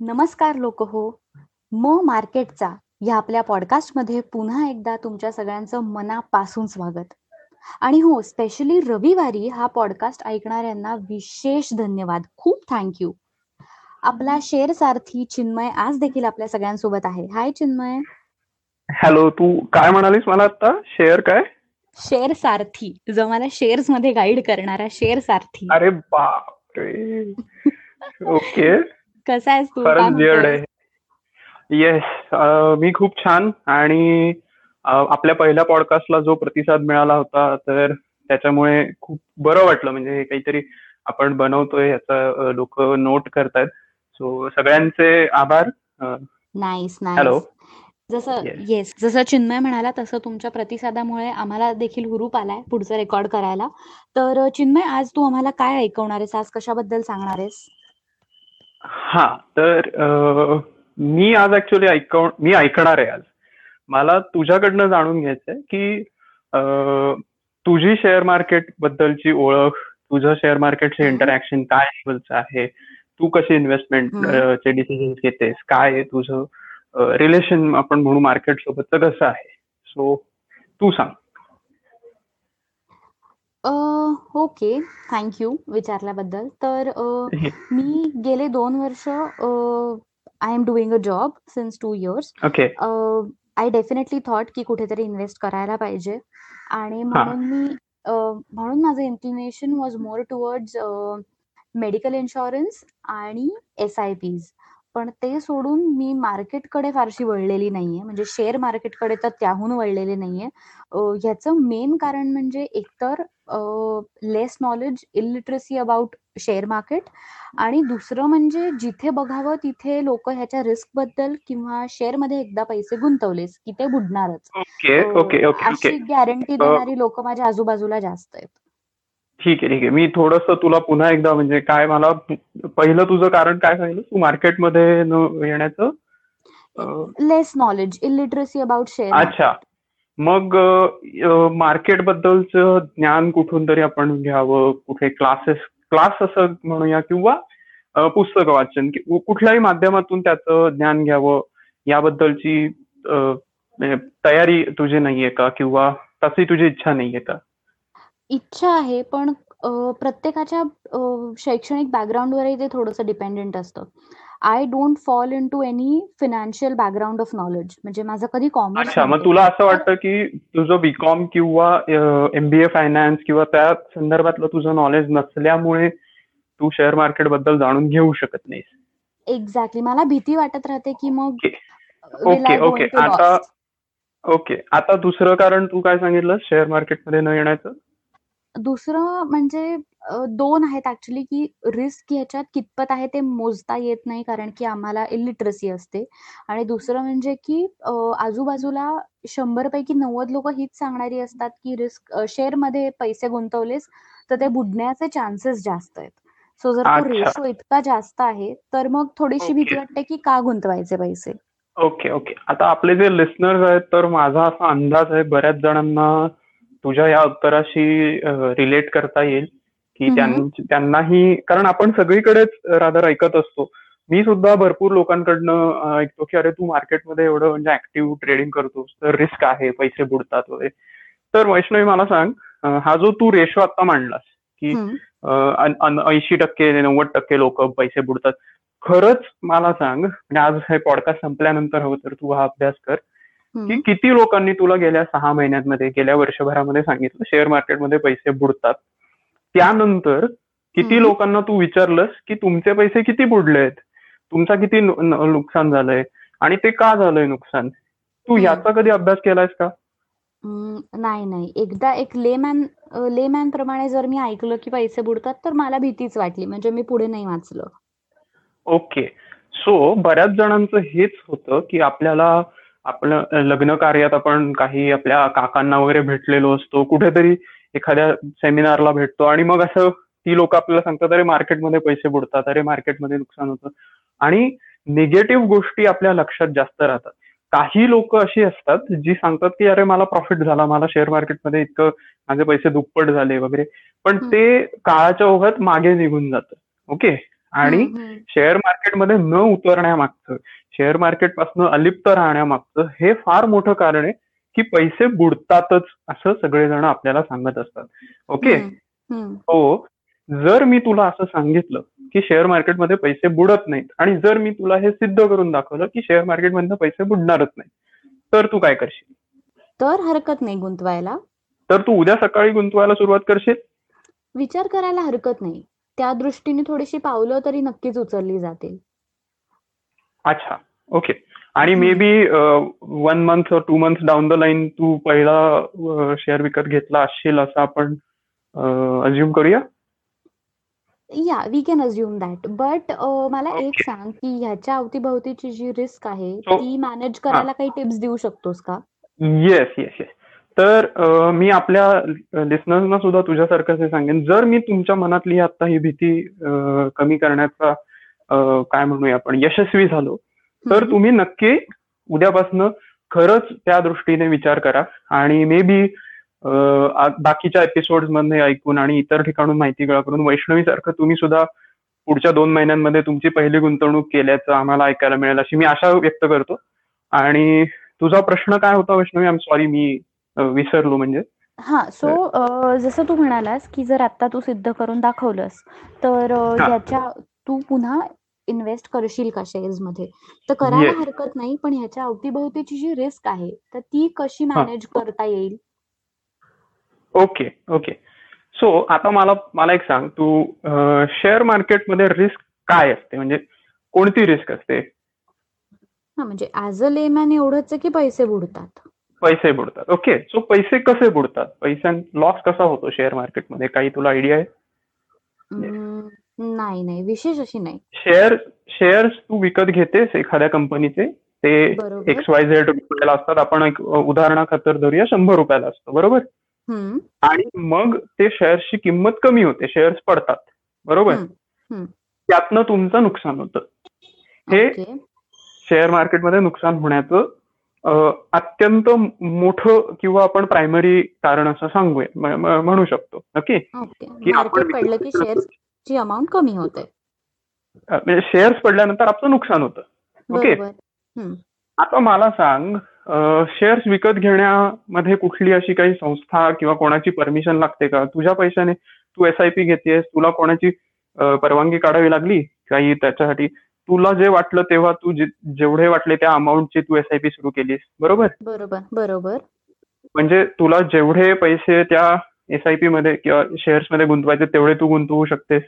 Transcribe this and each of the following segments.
नमस्कार लोक हो. म मार्केटचा या आपल्या पॉडकास्टमध्ये पुन्हा एकदा तुमच्या सगळ्यांचं मनापासून स्वागत. आणि हो स्पेशली रविवारी हा पॉडकास्ट ऐकणाऱ्यांना विशेष धन्यवाद. खूप थँक्यू आपला शेअर सारथी चिन्मय आज देखील आपल्या सगळ्यांसोबत आहे. हाय चिन्मय. हॅलो तू काय म्हणालीस मला आता शेअर काय? शेअर सारथी. जो मला शेअर्समध्ये गाईड करणारा शेअर सारथी. अरे बापरे. ओके कसा आहेस तू? खरंच वियर्ड आहे. येस मी खूप छान आणि आपल्या पहिल्या पॉडकास्टला जो प्रतिसाद मिळाला होता तर त्याच्यामुळे खूप बरं वाटलं. म्हणजे हे काहीतरी आपण बनवतोय याचा लोक नोट करतायत. सो सगळ्यांचे आभार. नाईस हॅलो जसं येस जसं चिन्मय म्हणाला तसं तुमच्या प्रतिसादामुळे आम्हाला देखील हुरूप आलाय पुढचं रेकॉर्ड करायला. तर चिन्मय आज तू आम्हाला काय ऐकवणार आहेस? आज कशाबद्दल सांगणार आहेस? हा तर अ, मी आज ऍक्च्युली ऐकव मी ऐकणार आहे आज. मला तुझ्याकडनं जाणून घ्यायचंय की अ, तुझी शेअर मार्केट बद्दलची ओळख तुझं शेअर मार्केटचे इंटरॅक्शन काय लेवलचं आहे तू कशी इन्व्हेस्टमेंट. चे डिसिजन घेतेस काय आहे तुझं रिलेशन आपण म्हणू मार्केट सोबतचं कसं आहे? सो तू सांग. Uh, okay. थँक्यू विचारल्याबद्दल. तर अ, मी गेले दोन वर्ष I am doing a job since two years okay I definitely thought की कुठेतरी इन्व्हेस्ट करायला पाहिजे. आणि हा. म्हणून मी अ, म्हणून माझं inclination was more towards medical insurance आणि एस आय पीज पण ते सोडून मी मार्केटकडे फारशी वळलेली नाहीये. म्हणजे शेअर मार्केटकडे तर त्याहून वळलेले नाहीये. अ, ह्याचं मेन कारण म्हणजे एकतर less knowledge illiteracy about share market आणि दुसरं म्हणजे जिथे बघावं तिथे लोक ह्याच्या रिस्कबद्दल किंवा शेअरमध्ये एकदा पैसे गुंतवलेस की ते बुडणारच. Okay uh, okay okay okay अशी गॅरंटी देणारी लोक माझ्या आजूबाजूला जास्त आहेत. ठीक आहे ठीक आहे. मी थोडस तुला पुन्हा एकदा म्हणजे काय मला पहिलं तुझं कारण काय सांगितलं? तू मार्केटमध्ये येण्याचं? Less knowledge illiteracy about share अच्छा. मग मार्केट बद्दलचं ज्ञान कुठून तरी आपण घ्यावं? कुठे क्लासेस क्लास असं म्हणूया किंवा पुस्तक वाचन कुठल्याही माध्यमातून त्याचं ज्ञान घ्यावं? याबद्दलची म्हणजे तयारी तुझी नाहीये का? किंवा तशी तुझी इच्छा नाहीये का? इच्छा आहे पण प्रत्येकाच्या शैक्षणिक बॅकग्राऊंडवरही ते थोडंसं डिपेंडेंट असतं. I don't fall in to any financial background of knowledge म्हणजे माझं कधी कॉमर्स अच्छा मग तुला असं वाटतं की तुझं बीकॉम किंवा एमबीए फायनान्स किंवा त्या संदर्भातलं तुझं नॉलेज नसल्यामुळे तू शेअर मार्केटबद्दल जाणून घेऊ शकत नाहीस. एक्झॅक्टली मला भीती वाटत राहते की मग ओके ओके आता ओके आता दुसरं कारण तू काय सांगितलं शेअर मार्केटमध्ये न येण्याचं? दुसरं म्हणजे दोन आहेत ऍक्च्युली की रिस्क ह्याच्यात कितपत आहे ते मोजता येत नाही कारण की आम्हाला इलिटरसी असते. आणि दुसरं म्हणजे की आजूबाजूला शंभर पैकी नव्वद लोक हीच सांगणारी असतात की रिस्क शेअरमध्ये पैसे गुंतवलेस तर ते बुडण्याचे चान्सेस जास्त आहेत. सो जर तो रेशो इतका जास्त आहे तर मग थोडीशी भीती वाटते की का गुंतवायचे पैसे? Okay okay. आता आपले जे लिस्नर्स आहेत तर माझा असा अंदाज आहे बऱ्याच जणांना तुझ्या या उत्तराशी रिलेट करता येईल की त्यांनाही कारण आपण सगळीकडेच रादर ऐकत असतो. मी सुद्धा भरपूर लोकांकडनं ऐकतो की अरे तू मार्केटमध्ये एवढं म्हणजे ऍक्टिव्ह ट्रेडिंग करतोस तर रिस्क आहे पैसे बुडतात वगैरे. तर वैष्णवी मला सांग हा जो तू रेशो आता मांडलास की ऐंशी टक्के नव्वद टक्के लोक पैसे बुडतात. खरंच मला सांग म्हणजे आज हे पॉडकास्ट संपल्यानंतर हवं तर तू हा अभ्यास कर. की किती लोकांनी तुला गेल्या सहा महिन्यांमध्ये गेल्या वर्षभरामध्ये सांगितलं? शेअर मार्केटमध्ये पैसे बुडतात. त्यानंतर किती. लोकांना तू विचारलंस की तुमचे पैसे किती बुडलेत तुमचा किती नुकसान झालंय? आणि ते का झालंय नुकसान? तू. ह्याचा कधी अभ्यास केलायस का? नाही नाही. एकदा एक लेमॅन लेमॅन प्रमाणे जर मी ऐकलं की पैसे बुडतात तर मला भीतीच वाटली. म्हणजे मी पुढे नाही वाचलं. ओके. सो बऱ्याच जणांचं हेच होतं की आपल्याला आपलं लग्न कार्यात आपण काही आपल्या काकांना वगैरे भेटलेलो असतो कुठेतरी एखाद्या सेमिनारला भेटतो आणि मग असं ती लोक आपल्याला सांगतात अरे मार्केटमध्ये पैसे बुडतात अरे मार्केटमध्ये नुकसान होतं. आणि निगेटिव्ह गोष्टी आपल्या लक्षात जास्त राहतात. काही लोक अशी असतात जी सांगतात की अरे मला प्रॉफिट झाला मला शेअर मार्केटमध्ये इतकं माझे पैसे दुप्पट झाले वगैरे. पण. ते काळाच्या ओघात मागे निघून जातं. ओके? आणि. शेअर मार्केटमध्ये न उतरण्यामागचं शेअर मार्केटपासून अलिप्त राहण्यामागचं हे फार मोठं कारण आहे की पैसे बुडतातच असं सगळेजण आपल्याला सांगत असतात. ओके. हो. जर मी तुला असं सांगितलं की शेअर मार्केटमध्ये पैसे बुडत नाहीत आणि जर मी तुला हे सिद्ध करून दाखवलं की शेअर मार्केटमधनं पैसे बुडणारच नाही तर तू काय करशील? तर हरकत नाही गुंतवायला. तर तू उद्या सकाळी गुंतवायला सुरुवात करशील? विचार करायला हरकत नाही. त्या दृष्टीने थोडीशी पावलं तरी नक्कीच उचलली जातील. अच्छा. ओके आणि may be one month two month down the line तू पहिला शेअर विकत घेतला असशील असं आपण अज्युम करूया? या we can assume that but मला एक. सांग की ह्याच्या अवतीभवतीची जी रिस्क आहे ती मॅनेज करायला काही टिप्स देऊ शकतोस का? येस येस येस तर मी आपल्या लिस्नर्सना सुद्धा तुझ्यासारखंच हे सांगेन. जर मी तुमच्या मनातली आता ही भीती कमी करण्याचा काय म्हणूया आपण यशस्वी झालो तर. तुम्ही नक्की उद्यापासनं खरंच त्या दृष्टीने विचार करा. आणि मे बी बाकीच्या एपिसोडमध्ये ऐकून आणि इतर ठिकाणून माहिती गोळा करून वैष्णवी सारखं तुम्ही सुद्धा पुढच्या दोन महिन्यांमध्ये तुमची पहिली गुंतवणूक केल्याचं आम्हाला ऐकायला मिळेल अशी मी आशा व्यक्त करतो. आणि तुझा प्रश्न काय होता वैष्णवी? आय एम सॉरी मी विसरलो म्हणजे. हा सो जसं तू म्हणालास की जर आता तू सिद्ध करून दाखवलंस तर अ. ह्याच्या तू पुन्हा इन्व्हेस्ट करशील का शेअर्समध्ये? तर करायला. हरकत नाही पण ह्याच्या अवतीभवतीची जी रिस्क आहे तर ती कशी. मॅनेज करता येईल? Okay okay. सो आता मला मला एक सांग तू शेअर मार्केटमध्ये रिस्क काय असते? म्हणजे कोणती रिस्क असते? हा म्हणजे ऍज अ लेमॅन एवढंच की पैसे बुडतात? पैसे बुडतात. ओके सो पैसे कसे बुडतात? पैसा लॉस कसा होतो शेअर मार्केटमध्ये काही तुला आयडिया आहे? नाही नाही. विशेष अशी नाही. शेअर शेअर्स तू विकत घेतेस एखाद्या कंपनीचे ते एक्स वाय झेड रुपयाला असतात. आपण एक उदाहरणाखातर धरूया शंभर रुपयाला असतं. बरोबर? आणि मग ते शेअर्सची किंमत कमी होते. शेअर्स पडतात. बरोबर. त्यातनं तुमचं नुकसान होतं. हे शेअर मार्केटमध्ये नुकसान होण्याचं अत्यंत मोठं किंवा आपण प्रायमरी कारण असं सांगूया म्हणू शकतो. ओके की आपण पडलं की शेअर्सची अमाऊंट कमी होते म्हणजे शेअर्स पडल्यानंतर आपलं नुकसान होतं. ओके. आता मला सांग शेअर्स विकत घेण्यामध्ये कुठली अशी काही संस्था किंवा कोणाची परमिशन लागते का? तुझ्या पैशाने तू एस आय पी घेतेस तुला कोणाची परवानगी काढावी लागली? काही त्याच्यासाठी तुला जे वाटलं तेव्हा तू जेवढे वाटले त्या अमाऊंटची तू एस आय पी सुरू केलीस. बरोबर? बरोबर बरोबर. म्हणजे तुला जेवढे पैसे त्या एस आय पी मध्ये किंवा शेअर्समध्ये गुंतवायचे तेवढे तू गुंतवू शकतेस.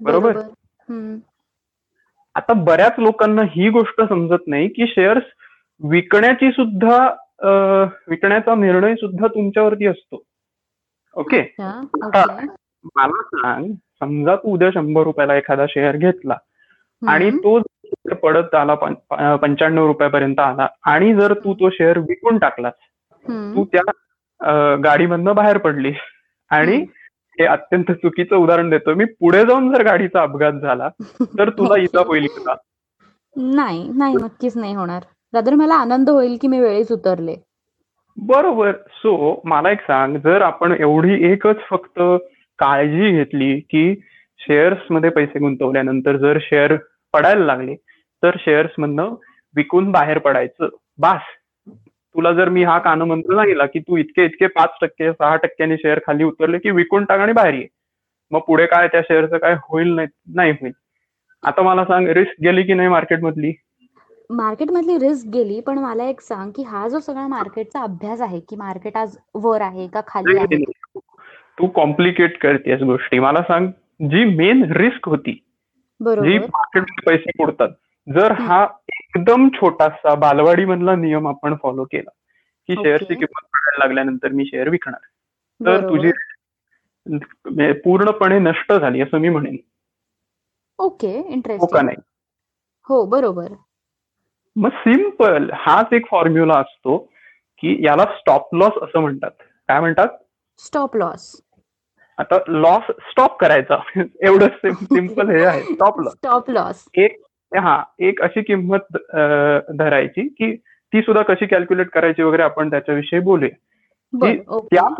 बरोबर. आता बऱ्याच लोकांना ही गोष्ट समजत नाही की शेअर्स विकण्याची सुद्धा विकण्याचा निर्णय सुद्धा तुमच्यावरती असतो. ओके मला सांग समजा तू उद्या शंभर रुपयाला एखादा शेअर घेतला. आणि. तो पडत आला पंच्याण्णव रुपयापर्यंत आला आणि जर तू तो शेअर विकून टाकलास हम्म. तू त्या गाडीमधनं बाहेर पडली आणि. हे अत्यंत चुकीचं उदाहरण देतो मी पुढे जाऊन जर गाडीचा अपघात झाला तर तुला इजा होईल का नाही नाही नक्कीच नाही होणार रादर मला आनंद होईल की मी वेळेत उतरले बरोबर सो मला एक सांग जर आपण एवढी एकच फक्त काळजी घेतली की शेअर्समध्ये पैसे गुंतवल्यानंतर जर शेअर पडायला लागले तर शेअर्स मधनं विकून बाहेर पडायचं. बास. तुला जर मी हा कानमंत्र सांगितला की तू इतके इतके पाच टक्के सहा टक्क्यांनी शेअर खाली उतरले की विकून टाक आणि बाहेर ये. मग पुढे काय त्या शेअरचं काय होईल नाही होईल. आता मला सांग रिस्क गेली की नाही मार्केटमधली मार्केटमधली रिस्क गेली पण मला एक सांग की हा जो सगळा मार्केटचा अभ्यास आहे की मार्केट आज वर आहे का खाली आहे. तू कॉम्प्लिकेट करतेस गोष्टी. मला सांग जी मेन रिस्क होती जी मार्केटमध्ये पैसे बुडतात जर हा. एकदम छोटासा बालवाडी मधला नियम आपण फॉलो केला की. शेअरची किंमत पडायला लागल्यानंतर मी शेअर विकणार. तर तुझी म्हणजे पूर्णपणे नष्ट झाली असं मी म्हणेन. ओके हो का इंटरेस्टिंग नाही? हो बरोबर. मग सिंपल हाच एक फॉर्म्युला असतो की याला स्टॉप लॉस असं म्हणतात. काय म्हणतात? स्टॉप लॉस आता लॉस स्टॉप करायचा. एवढं सिंपल हे आहे. स्टॉप लॉस स्टॉप लॉस एक हा एक अशी किंमत धरायची की ती सुद्धा कशी कॅल्क्युलेट करायची वगैरे आपण त्याच्याविषयी बोलूया. त्या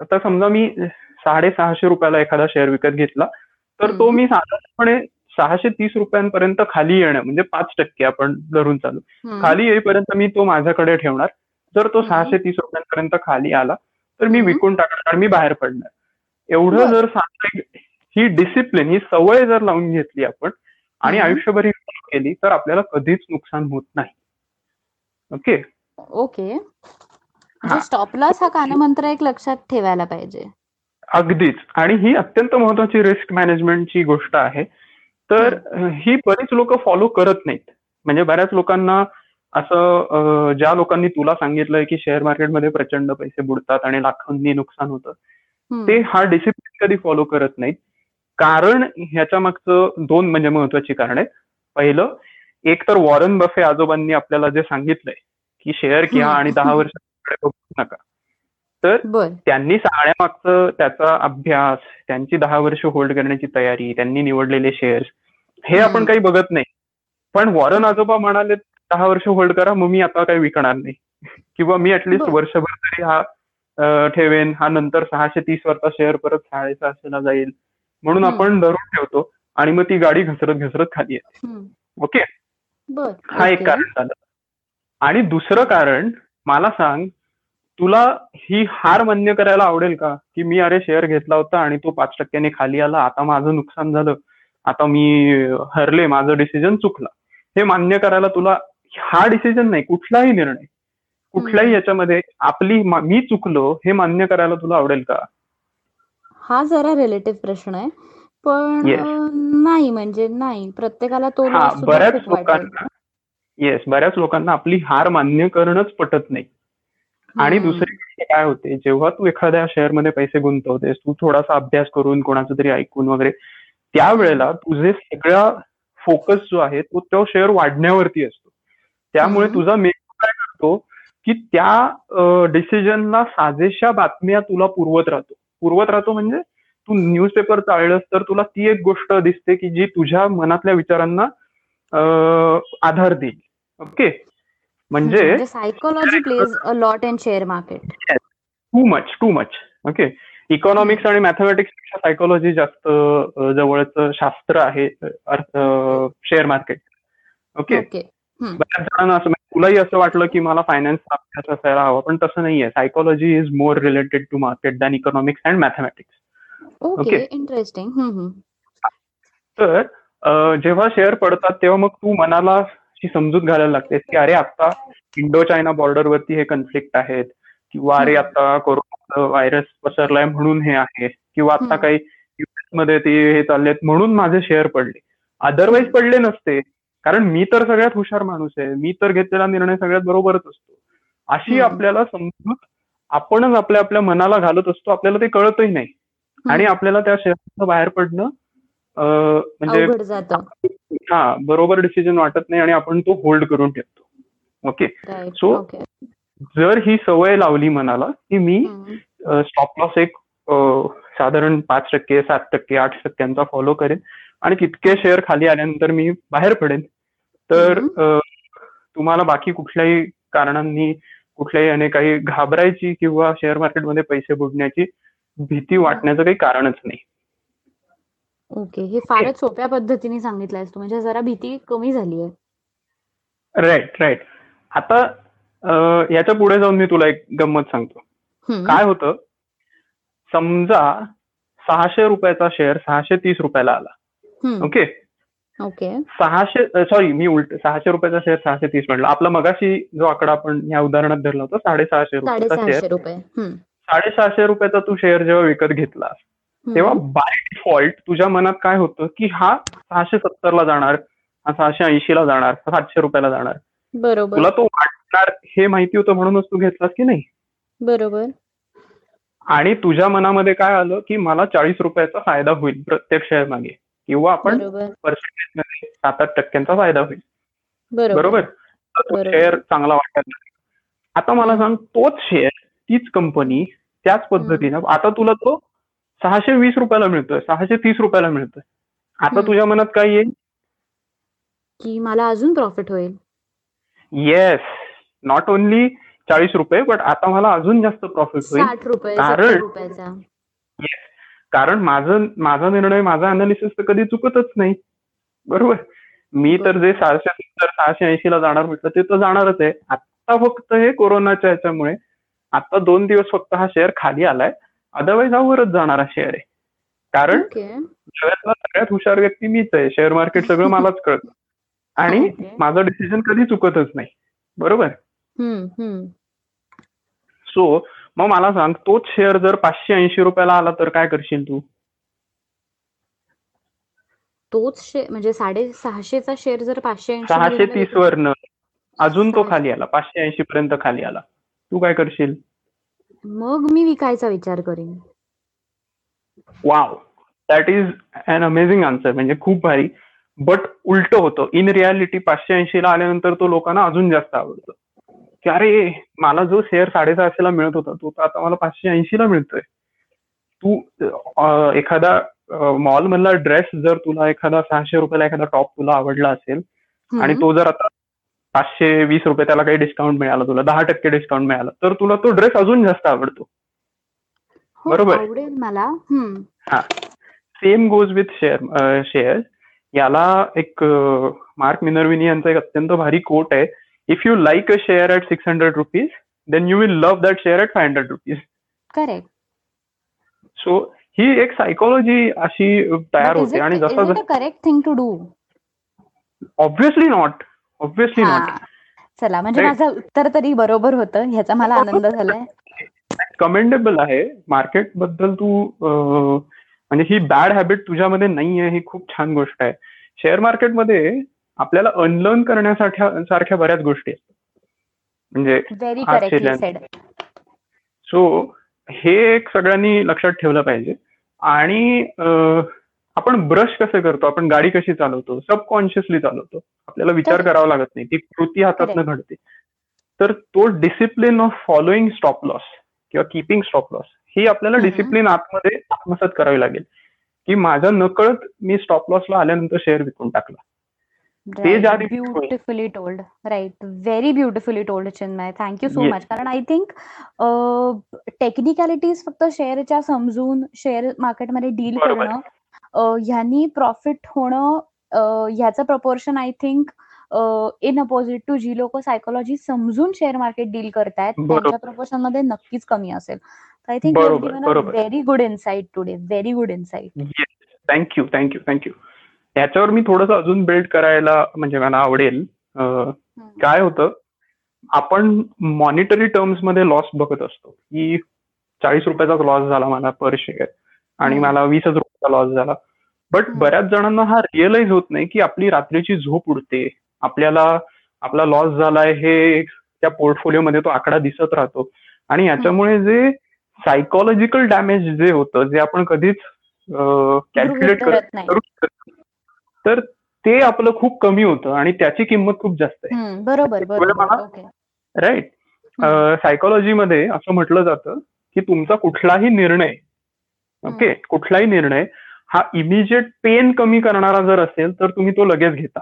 आता समजा मी साडेसहाशे रुपयाला एखादा शेअर विकत घेतला तर तो. मी साधारणपणे सहाशे तीस रुपयांपर्यंत खाली येणं म्हणजे पाच टक्के आपण धरून चालू. खाली येईपर्यंत मी तो माझ्याकडे ठेवणार. जर तो. सहाशे तीस रुपयांपर्यंत खाली आला तर मी. विकून टाकणार आणि मी बाहेर पडणार. एवढं. जर सांगता ही डिसिप्लिन ही सवय जर लावून घेतली आपण आणि. आयुष्यभर ही केली तर आपल्याला कधीच नुकसान होत नाही. ओके ओके स्टॉप लॉस हा कानमंत्र एक लक्षात ठेवायला पाहिजे. अगदीच. आणि ही अत्यंत महत्वाची रिस्क मॅनेजमेंटची गोष्ट आहे. तर ही बरीच लोक फॉलो करत नाहीत. म्हणजे बऱ्याच लोकांना असं ज्या लोकांनी तुला सांगितलंय की शेअर मार्केटमध्ये प्रचंड पैसे बुडतात आणि लाखांनी नुकसान होतं. ते हा डिसिप्लिन कधी फॉलो करत नाहीत. कारण ह्याच्या मागचं दोन म्हणजे महत्वाची कारण. आहेत पहिलं एक तर वॉरन बफे आजोबांनी आपल्याला जे सांगितलंय की शेअर घ्या. आणि दहा वर्षाकडे बघू नका. तर त्यांनी सांगण्यामागचं त्याचा अभ्यास त्यांची दहा वर्ष होल्ड करण्याची तयारी त्यांनी निवडलेले शेअर्स हे. आपण काही बघत नाही. पण वॉरन आजोबा म्हणाले दहा वर्ष होल्ड करा मग मी आता काही विकणार नाही. किंवा मी ऍटलिस्ट. वर्षभर तरी हा ठेवेन. हा नंतर सहाशे तीस वरचा शेअर परत साडेसहाशेला जाईल. म्हणून. आपण धरून ठेवतो आणि मग ती गाडी घसरत घसरत खाली येते. ओके? हा एक. कारण झालं. आणि दुसरं कारण मला सांग तुला ही हार मान्य करायला आवडेल का? की मी अरे शेअर घेतला होता आणि तो पाच टक्क्याने खाली आला. आता माझं नुकसान झालं. आता मी हरले. माझं डिसिजन चुकला. हे मान्य करायला तुला हा डिसिजन नाही. कुठलाही निर्णय. कुठल्याही. याच्यामध्ये आपली मा- चुकलो हे मान्य करायला तुला आवडेल का? हा जरा रिलेटिव्ह प्रश्न आहे. पण नाही म्हणजे नाही. प्रत्येकाला तो बऱ्याच लोकांना येस बऱ्याच लोकांना आपली हार मान्य करणंच पटत नाही. आणि. दुसरी गोष्ट काय होते जेव्हा तू एखाद्या शेअरमध्ये पैसे गुंतवतेस तू थोडासा अभ्यास करून कोणाचं तरी ऐकून वगैरे त्यावेळेला तुझे सगळा फोकस जो आहे तो तो शेअर वाढण्यावरती असतो. त्यामुळे. तुझा मेंदू काय करतो की त्या डिसिजनला साजेशा बातम्या तुला पुरवत राहतो. पुरवत राहतो म्हणजे तू न्यूजपेपर चाळलंस तर तुला ती एक गोष्ट दिसते की जी तुझ्या मनातल्या विचारांना आधार देईल. ओके? म्हणजे psychology plays a lot in share market too much too much okay? Economics आणि मॅथमॅटिक्सपेक्षा सायकोलॉजी जास्त जवळचं शास्त्र आहे शेअर मार्केट ओके. बऱ्याच जणांना असं म्हणजे तुलाही असं वाटलं की मला फायनान्स अभ्यास असायला हवा पण तसं नाहीये psychology is more related to market than economics and mathematics okay. Interesting तर जेव्हा शेअर पडतात तेव्हा मग तू मनाला समजूत घालायला लागतेस की अरे आता इंडो चायना बॉर्डरवरती हे कन्फ्लिक्ट आहेत किंवा अरे. आता कोरोना व्हायरस पसरलाय म्हणून हे आहे किंवा आता. काही US मध्ये ते हे चाललेत म्हणून माझे शेअर पडले अदरवाईज. पडले नसते कारण मी तर सगळ्यात हुशार माणूस आहे. मी तर घेतलेला निर्णय सगळ्यात बरोबरच असतो. अशी. आपल्याला समजूत आपणच आपल्या आपल्या मनाला घालत असतो. आपल्याला ते कळतही नाही. आणि आपल्याला त्या शेअर बाहेर पडणं म्हणजे हा बरोबर डिसिजन वाटत नाही आणि आपण तो होल्ड करून ठेवतो. ओके ओके जर ही सवय लावली मनाला की मी. स्टॉप लॉस एक साधारण पाच टक्के सात टक्के आठ टक्क्यांचा फॉलो करेन आणि तितके शेअर खाली आल्यानंतर मी बाहेर पडेन. तर तुम्हाला बाकी कुठल्याही कारणांनी कुठल्याही आणि काही घाबरायची किंवा शेअर मार्केटमध्ये पैसे बुडण्याची भीती वाटण्याचं काही कारणच नाही. ओके हे फारच सोप्या पद्धतीने सांगितलंयस तू. म्हणजे जरा भीती कमी झाली आहे राईट राईट आता याच्यापुढे जाऊन मी तुला एक गंमत सांगतो. काय होतं? समजा सहाशे रुपयाचा शेअर सहाशे तीस रुपयाला आला. ओके ओके सहाशे सॉरी मी उलट सहाशे रुपयाचा शेअर सहाशे तीस म्हटलं. आपला मगाशी जो आकडा आपण या उदाहरणात धरला होता साडेसहाशे रुपयाचा शेअर साडेसहाशे रुपयाचा तू शेअर जेव्हा विकत घेतलास. तेव्हा बाय डिफॉल्ट तुझ्या मनात काय होतं? की हा सहाशे सत्तरला जाणार हा सहाशे ऐंशीला जाणार सातशे रुपयाला जाणार. बरोबर. तुला तो वाटणार हे माहिती होतं म्हणूनच तू घेतलास की नाही? बरोबर. आणि तुझ्या मनामध्ये काय आलं? की मला चाळीस रुपयाचा फायदा होईल प्रत्येक शेअर मागे. किंवा आपण सात आठ टक्क्यांचा फायदा होईल. बरोबर. शेअर चांगला वाटत नाही. आता मला सांग तोच शेअर तीच कंपनी त्याच पद्धतीनं आता तुला तो सहाशे वीस रुपयाला मिळतोय सहाशे तीस रुपयाला मिळतोय. आता. तुझ्या मनात काय येईल? की मला अजून प्रॉफिट होईल. येस नॉट ओनली चाळीस रुपये बट आता मला अजून जास्त प्रॉफिट होईल. कारण- कारण माझं माझा निर्णय माझा अनालिसिस तर कधी चुकतच नाही. बरोबर? मी तर जे सहाशे सत्तर सहाशे ऐंशी ला जाणार म्हटलं ते तर जाणारच आहे. आता फक्त हे कोरोनाच्या ह्याच्यामुळे आता दोन दिवस फक्त हा शेअर खाली आलाय. अदरवाईज हा वरच जाणारा शेअर आहे. कारण जगातला सगळ्यात हुशार व्यक्ती मीच आहे. शेअर मार्केट सगळं मलाच कळतं. आणि. माझं डिसिजन कधी चुकतच नाही. बरोबर? सो मग मला सांग तोच शेअर जर पाचशे ऐंशी रुपयाला आला तर काय करशील तू? तोच शे म्हणजे साडे सहाशेचा शेअर जर पाचशे सहाशे तीस वरनं. अजून तो. खाली आला पाचशे ऐंशी पर्यंत खाली आला. तू काय करशील? मग मी विकायचा विचार करेन. Wow that is an amazing answer म्हणजे खूप भारी. बट उलट होतं. इन रियालिटी पाचशे ऐंशी ला आल्यानंतर तो लोकांना अजून जास्त आवडतो. की अरे मला जो शेअर साडेसहाशे ला मिळत होता तो आता मला पाचशे ऐंशी ला मिळतोय. तू एखादा मॉल मधला ड्रेस जर तुला एखादा सहाशे रुपयाला एखादा टॉप तुला आवडला असेल आणि. तो जर आता पाचशे वीस रुपये त्याला काही डिस्काउंट मिळाला तुला दहा टक्के डिस्काउंट मिळाला तर तुला तो ड्रेस अजून जास्त आवडतो. हो, बरोबर. आवडेल मला. हा. Same goes with share share याला एक मार्क मिनर्विनी यांचा एक अत्यंत भारी कोट आहे. If you like a share at six hundred rupees then you will love that share at five hundred rupees correct so ही एक सायकोलॉजी अशी तयार होते आणि जसं correct thing to do obviously not obviously not चला म्हणजे. माझं उत्तर तरी बरोबर होतं. ह्याचा मला आनंद झालाय. कमेंडेबल आहे. मार्केटबद्दल तू म्हणजे ही बॅड हॅबिट तुझ्यामध्ये नाही आहे ही खूप छान गोष्ट आहे. शेअर मार्केटमध्ये आपल्याला अनलर्न करण्यासाठी सारख्या बऱ्याच गोष्टी असतात. म्हणजे सो हे एक सगळ्यांनी लक्षात ठेवलं पाहिजे. आणि आपण ब्रश कसे करतो? आपण गाडी कशी चालवतो? सबकॉन्शियसली चालवतो. आपल्याला विचार. करावा लागत नाही. ती कृती हातातनं घडते. तर तो discipline of following stop loss किंवा किपिंग स्टॉप लॉस ही आपल्याला. डिसिप्लिन आतमध्ये आत्मसात करावी लागेल. की माझ्या नकळत मी स्टॉप लॉसला आल्यानंतर शेअर विकून टाकला. Beautifully told right very beautifully told Chinmay thank you so. Much कारण आय थिंक टेक्निकॅलिटीज फक्त शेअरच्या समजून शेअर मार्केटमध्ये डील. करणं ह्यांनी प्रॉफिट होणं ह्याचं proportion I think in opposite to जी लोक सायकोलॉजी समजून शेअर मार्केट डील करतायत. त्यांच्या प्रपोर्शनमध्ये नक्कीच कमी असेल. I think. Very good insight today very good insight yes thank you thank you thank you याच्यावर मी थोडंसं अजून बिल्ड करायला म्हणजे मला आवडेल काय होतं आपण मॉनिटरी टर्म्समध्ये लॉस बघत असतो की चाळीस रुपयाचा लॉस झाला मला पर शेअर आणि. मला वीसच रुपयाचा लॉस झाला बट. बऱ्याच जणांना हा रिअलाइज होत नाही की आपली रात्रीची झोप उडते आपल्याला आपला लॉस झालाय हे त्या पोर्टफोलिओ तो आकडा दिसत राहतो आणि याच्यामुळे जे सायकोलॉजिकल डॅमेज जे होतं जे आपण कधीच कॅल्क्युलेट. करू शकत. तर ते आपलं खूप कमी होतं आणि त्याची किंमत खूप जास्त आहे बरोबर राईट. सायकोलॉजीमध्ये असं म्हटलं जातं की तुमचा कुठलाही निर्णय ओके कुठलाही निर्णय हा इमिजिएट पेन कमी करणारा जर असेल तर तुम्ही तो लगेच घेता.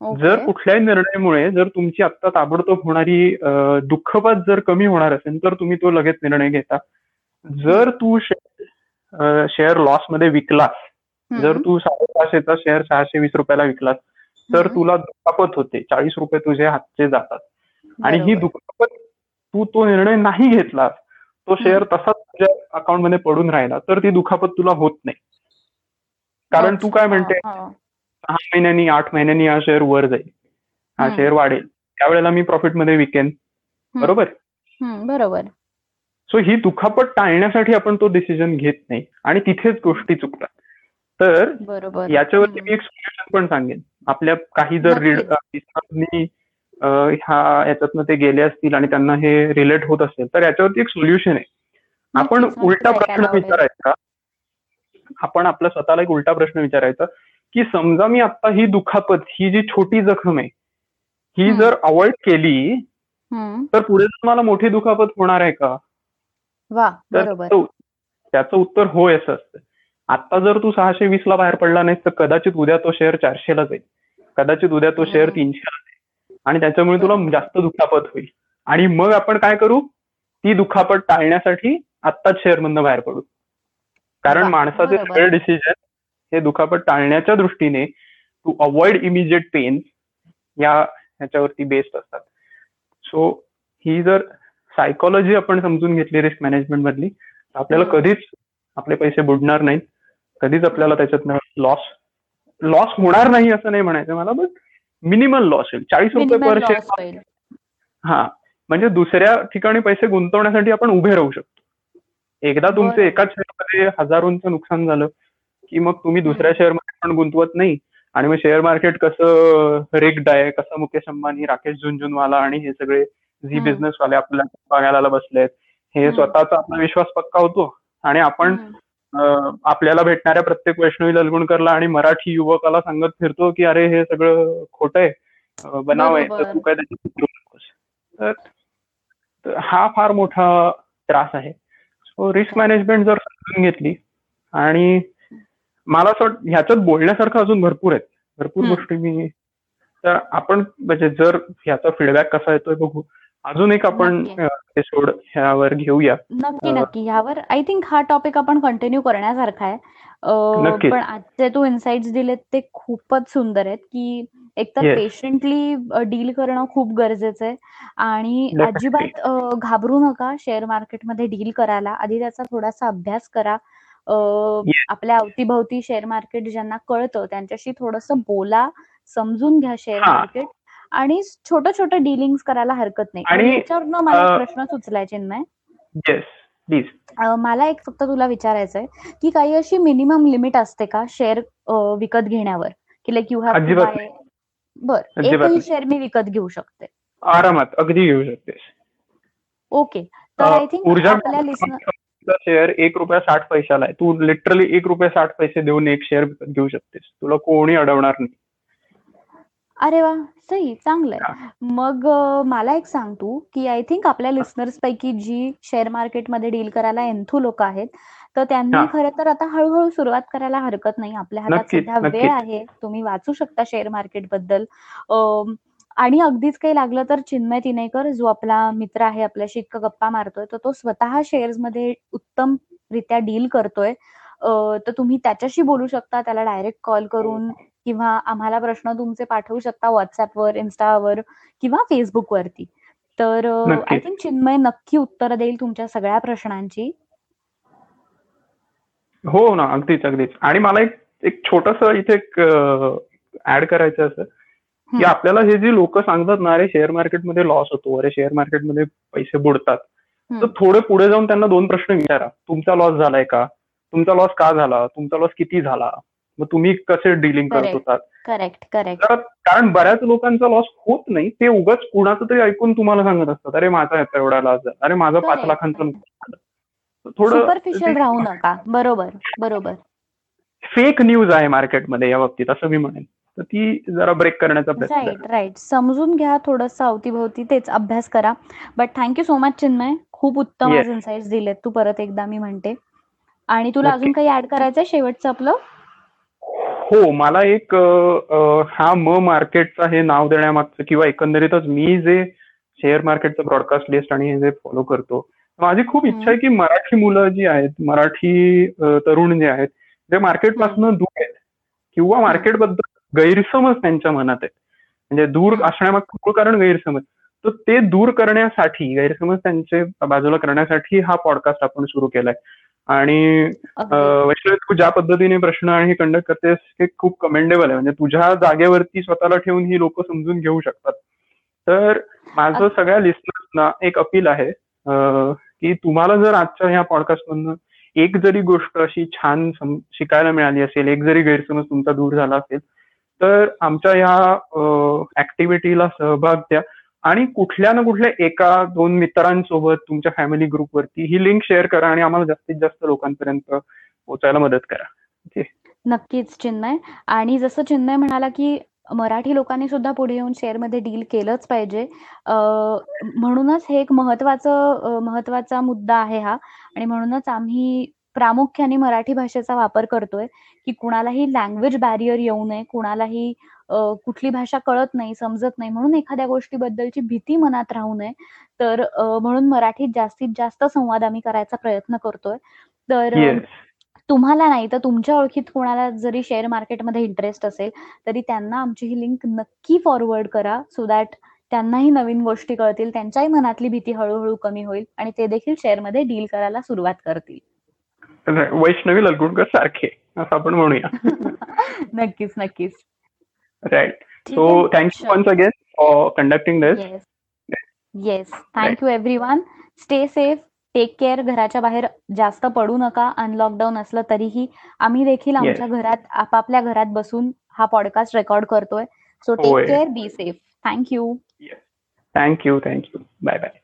जर कुठल्याही निर्णयामुळे जर तुमची आत्ता ताबडतोब होणारी दुःखपात जर कमी होणार असेल तर तुम्ही तो लगेच निर्णय घेता जर तू शेअर लॉसमध्ये विकलास. जर तू साडेसहाशेचा शेअर सहाशे वीस रुपयाला विकलास तर. तुला दुखापत होते. चाळीस रुपये तुझे हातचे जातात. आणि ही. दुखापत तू तो निर्णय नाही घेतलास तो शेअर तसाच तुझ्या अकाउंटमध्ये पडून राहिला तर ती दुखापत तुला होत नाही. कारण तू काय म्हणते. सहा महिन्यांनी आठ महिन्यांनी हा शेअर वर जाईल. हा. शेअर वाढेल. त्यावेळेला मी प्रॉफिटमध्ये विकेन. बरोबर? बरोबर. सो ही दुखापत टाळण्यासाठी आपण तो डिसिजन घेत नाही. आणि तिथेच गोष्टी चुकतात. तर बरोबर. याच्यावरती. मी एक सोल्युशन पण सांगेन. आपल्या काही जर रीड नक्कीच. ह्या याच्यातनं ते गेले असतील आणि त्यांना हे रिलेट होत असेल तर याच्यावरती एक सोल्युशन आहे. आपण उलटा प्रश्न. विचारायचा. आपण आपल्या स्वतःला एक उलटा प्रश्न विचारायचा की समजा मी आता ही दुखापत ही जी छोटी जखम आहे ही. जर अवॉइड केली तर पुढे मला मोठी दुखापत होणार आहे का? त्याचं उत्तर होय असं असतं. आता जर तू सहाशे वीस ला बाहेर पडला नाहीस तर कदाचित उद्या तो शेअर चारशेला जाईल. कदाचित उद्या तो शेअर हम्म. तीनशेला जाईल. आणि त्याच्यामुळे तुला जास्त दुखापत होईल. आणि मग आपण काय करू? ती दुखापत टाळण्यासाठी आत्ताच शेअर मधनं बाहेर पडू. कारण माणसाचे. सगळे डिसिजन हे दुखापत टाळण्याच्या दृष्टीने टू अवॉइड इमिजिएट पेन या ह्याच्यावरती बेस्ड असतात. सो ही जर सायकोलॉजी आपण समजून घेतली रिस्क मॅनेजमेंट मधली तर आपल्याला कधीच आपले पैसे बुडणार नाहीत. कधीच आपल्याला त्याच्यातनं लॉस लॉस होणार नाही असं नाही म्हणायचं मला बट मिनिमल लॉस होईल. चाळीस रुपये पर शेअर हा म्हणजे दुसऱ्या ठिकाणी पैसे गुंतवण्यासाठी आपण उभे राहू शकतो. एकदा तुमचे एकाच शेअरमध्ये हजारोंचं नुकसान झालं की मग तुम्ही दुसऱ्या शेअरमध्ये पण गुंतवत नाही आणि मग शेअर मार्केट कसं रेग्ड आहे कसं मुकेश अंबानी राकेश झुंझुनवाला आणि हे सगळे झी बिझनेस वाले आपल्याला बघायला बसलेत हे स्वतःचा आपला विश्वास पक्का होतो आणि आपण आपल्याला भेटणाऱ्या प्रत्येक वैष्णवी ललगुणकरला आणि मराठी युवकाला सांगत फिरतो की अरे हे सगळं खोट आहे. बनाव आहे. तर तू काय त्याच्यात तर हा फार मोठा त्रास आहे. सो रिस्क मॅनेजमेंट जर समजून घेतली आणि मला असं वाटतं ह्याच्यात बोलण्यासारखं अजून भरपूर आहेत. भरपूर गोष्टी मी तर आपण म्हणजे जर ह्याचा फीडबॅक कसा येतोय बघू. अजून एक आपण एपिसोड ह्यावर घेऊया. नक्की नक्की. ह्यावर आय थिंक हा टॉपिक आपण कंटिन्यू करण्यासारखा आहे. पण आजचे तू इन्साइट्स दिलेत ते खूपच सुंदर आहेत की एकतर पेशंटली डील करणं खूप गरजेचं आहे. आणि अजिबात घाबरू नका शेअर मार्केटमध्ये डील करायला. आधी त्याचा थोडासा अभ्यास करा. आपल्या अवतीभवती शेअर मार्केट ज्यांना कळतं त्यांच्याशी थोडस बोला समजून घ्या शेअर मार्केट आणि छोटं छोटं डिलिंग करायला हरकत नाही. आणि याच्यावरनं मला प्रश्न सुचलाय चिन्मय. मला एक फक्त तुला विचारायचं आहे की काही अशी मिनिमम लिमिट असते का शेअर विकत घेण्यावर? की लाईक यू हॅव बर एकही शेअर मी विकत घेऊ शकते. आरामात अगदी घेऊ शकते. ओके तर आय थिंक आपल्या लिस्नर शेअर एक रुपया साठ पैशाला आहे. तू लिटरली एक रुपया साठ पैसे देऊन एक शेअर विकत घेऊ शकतेस. तुला कोणी अडवणार नाही. अरे वा सही चांगलंय. मग मला एक सांग तू की आय थिंक आपल्या लिस्नर्स पैकी जी शेअर मार्केटमध्ये डील करायला एन्थू लोक आहेत तर त्यांनी खरं तर आता हळूहळू सुरुवात करायला हरकत नाही. आपल्या हातात सध्या वेळ आहे. तुम्ही वाचू शकता शेअर मार्केटबद्दल आणि अगदीच काही लागलं तर चिन्मय तिनेकर जो आपला मित्र आहे आपल्याशी इतकं गप्पा मारतोय तर तो स्वतः शेअर्समध्ये उत्तम रित्या डील करतोय. तर तुम्ही त्याच्याशी बोलू शकता त्याला डायरेक्ट कॉल करून किंवा आम्हाला प्रश्न तुमचे पाठवू शकता व्हॉट्सअपवर इन्स्टावर किंवा फेसबुक वरती तर आय थिंक चिन्मय नक्की उत्तर देईल तुमच्या सगळ्या प्रश्नांची. हो ना. अगदीच अगदीच. आणि मला एक एक छोटस इथे ऍड करायचं असं की आपल्याला हे जे लोक सांगतात ना अरे शेअर मार्केटमध्ये लॉस होतो. अरे शेअर मार्केटमध्ये पैसे बुडतात. तर थोडे पुढे जाऊन त्यांना दोन प्रश्न विचारा. तुमचा लॉस झालाय का? तुमचा लॉस का झाला? तुमचा लॉस किती झाला? मग तुम्ही कसे डिलिंग करत होतात? करेक्ट करेक्ट कारण बऱ्याच लोकांचा लॉस होत नाही ते उगाच कुणाचं तरी ऐकून तुम्हाला सांगत असतात अरे माझा याचा एवढा लॉस झाला अरे माझा पाच लाखांचं नुकसान थोडं सुपरफिशियल राहू नका. बरोबर बरोबर. फेक न्यूज आहे मार्केटमध्ये या बाबतीत असं मी म्हणेन. तर ती जरा ब्रेक करण्याचा प्रयत्न राईट राईट समजून घ्या थोडस अवतीभोवती तेच अभ्यास करा. But thank you so much Chinmay. खूप उत्तम इन्साइट्स दिलेत तू परत एकदा मी म्हणते. आणि तुला अजून काही ऍड करायचंय? शेवटचं आपलं? हो मला एक हा म मार्केटचा हे नाव देण्यामागचं किंवा एकंदरीतच मी जे शेअर मार्केटचं ब्रॉडकास्ट लिस्ट आणि हे जे फॉलो करतो माझी खूप इच्छा आहे की मराठी मुलं जी आहेत मराठी तरुण जे आहेत जे मार्केटपासून दूर आहेत किंवा मार्केटबद्दल गैरसमज त्यांच्या मनात आहेत. म्हणजे दूर असण्यामागचं मूळ कारण गैरसमज. तर ते दूर करण्यासाठी गैरसमज त्यांचे बाजूला करण्यासाठी हा पॉडकास्ट आपण सुरू केलाय. आणि वैष्णवी तू ज्या पद्धतीने प्रश्न आणि हे कंडक्ट करतेस हे खूप कमेंडेबल आहे. म्हणजे तुझ्या जागेवरती स्वतःला ठेवून ही लोक समजून घेऊ शकतात. तर माझं सगळ्या लिस्नर्सना एक अपील आहे की तुम्हाला जर आजच्या ह्या पॉडकास्टमधनं एक जरी गोष्ट अशी छान शिकायला मिळाली असेल एक जरी गैरसमज तुमचा दूर झाला असेल तर आमच्या ह्या ऍक्टिव्हिटीला सहभाग द्या. आणि कुठल्या ना कुठल्या एका दोन मित्रांसोबत तुमच्या फॅमिली ग्रुपवरती ही लिंक शेअर करा आणि आम्हाला जास्तीत जास्त लोकांपर्यंत पोहोचायला मदत करा. नक्कीच चिन्मय. आणि जसं चिन्मय म्हणाला की मराठी लोकांनी सुद्धा पुढे येऊन शेअरमध्ये डील केलंच पाहिजे. म्हणूनच हे एक महत्वाचं महत्त्वाचा मुद्दा आहे हा. आणि म्हणूनच आम्ही प्रामुख्याने मराठी भाषेचा वापर करतोय की कुणालाही लँग्वेज बॅरियर येऊ नये कुणालाही कुठली भाषा कळत नाही समजत नाही म्हणून एखाद्या गोष्टीबद्दलची भीती मनात राहू नये. तर म्हणून मराठीत जास्तीत जास्त संवाद आम्ही करायचा प्रयत्न करतोय. तर तुम्हाला नाही तर तुमच्या ओळखीत कोणाला जरी शेअर मार्केटमध्ये इंटरेस्ट असेल तरी त्यांना आमची ही लिंक नक्की फॉरवर्ड करा सो दॅट त्यांनाही नवीन गोष्टी कळतील त्यांच्याही मनातली भीती हळूहळू कमी होईल आणि ते देखील शेअरमध्ये डील करायला सुरुवात करतील. वैष्णवी ललगुणकर सारखे असं आपण म्हणूया. नक्कीच नक्कीच. Right so thank you once again for conducting this yes yes thank you everyone stay safe take care घराच्या बाहेर जास्त पडू नका. अनलॉकडाऊन असलं तरीही आम्ही देखील आमच्या घरात आपापल्या घरात बसून हा पॉडकास्ट रेकॉर्ड करतोय. So take care be safe thank you thank you thank you bye bye